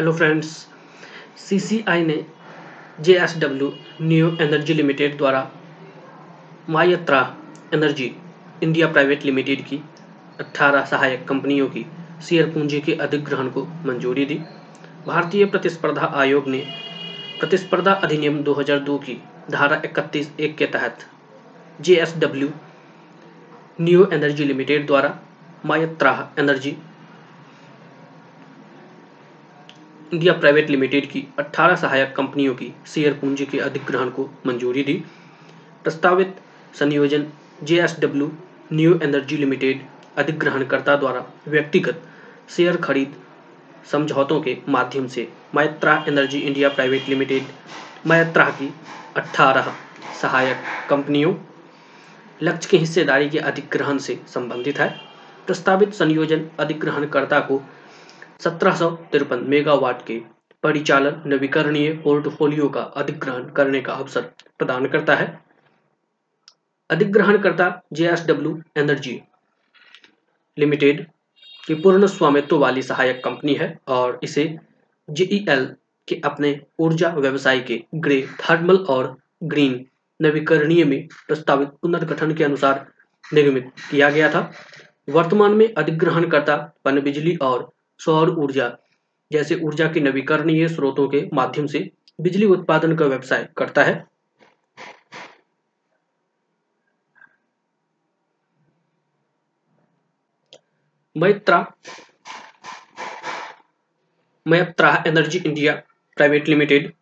Hello friends CCI ने JSW new energy limited द्वारा Mytrah energy India private limited की 18 सहायक कंपनियों की शेयर पूंजी के अधिग्रहण को मंजूरी दी। भारतीय प्रतिस्पर्धा आयोग ने प्रतिस्पर्धा अधिनियम 2002 की धारा 31 एक के तहत जेएसडब्ल्यू न्यू एनर्जी लिमिटेड द्वारा Mytrah energy India private limited की 18 सहायक कंपनियों की शेयर पूंजी के अधिग्रहण को मंजूरी दी। प्रस्तावित संयोजन जेएसडब्ल्यू न्यू एनर्जी लिमिटेड अधिग्रहणकर्ता द्वारा व्यक्तिगत शेयर खरीद समझौतों के माध्यम से Mytrah energy India private limited Mytrah की 18 सहायक कंपनियों लक्ष्य के हिस्सेदारी के अधिग्रहण से संबंधित है। प्रस्तावित संयोजन अधिग्रहणकर्ता को सत्रह मेगावाट के परिचालन नवीकरणीय पोर्टफोलियो का अधिग्रहण करने का अवसर प्रदान करता है। अधिग्रहणकर्ता जेएसडब्ल्यू एनर्जी लिमिटेड की पूर्ण स्वामित्व वाली सहायक कंपनी है और इसे जेईएल के अपने ऊर्जा व्यवसाय के ग्रे थर्मल और ग्रीन नवीकरणीय में प्रस्तावित पुनर्गठन के अनुसार निर्मित किया गया था। वर्तमान में अधिग्रहणकर्ता पनबिजली और सौर ऊर्जा, जैसे ऊर्जा के नवीकरणीय स्रोतों के माध्यम से बिजली उत्पादन का व्यवसाय करता है। Mytrah Mytrah energy India private limited,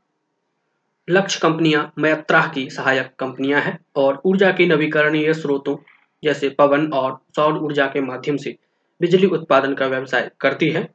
लक्ष्य कंपनियाँ मैत्रा की सहायक कंपनियाँ हैं और ऊर्जा के नवीकरणीय स्रोतों जैसे पवन और सौर ऊर्जा के माध्यम से बिजली उत्पादन का व्यवसाय करती है।